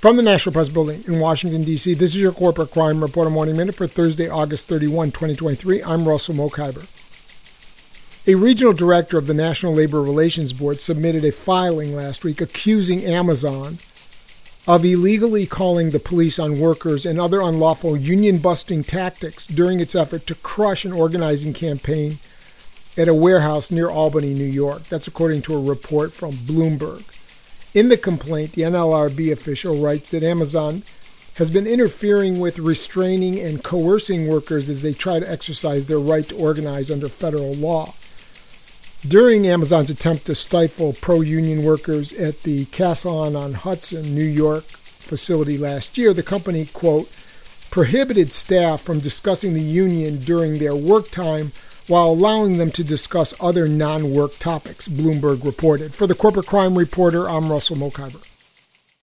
From the National Press Building in Washington, D.C., this is your Corporate Crime Reporter Morning Minute for Thursday, August 31, 2023. I'm Russell Mokhiber. A regional director of the National Labor Relations Board submitted a filing last week accusing Amazon of illegally calling the police on workers and other unlawful union busting tactics during its effort to crush an organizing campaign at a warehouse near Albany, New York. That's according to a report from Bloomberg. In the complaint, the NLRB official writes that Amazon has been interfering with restraining and coercing workers as they try to exercise their right to organize under federal law. During Amazon's attempt to stifle pro union workers at the Castleton on Hudson, New York facility last year, the company, quote, prohibited staff from discussing the union during their work time while allowing them to discuss other non work topics, Bloomberg reported. For the Corporate Crime Reporter, I'm Russell Mokhiber.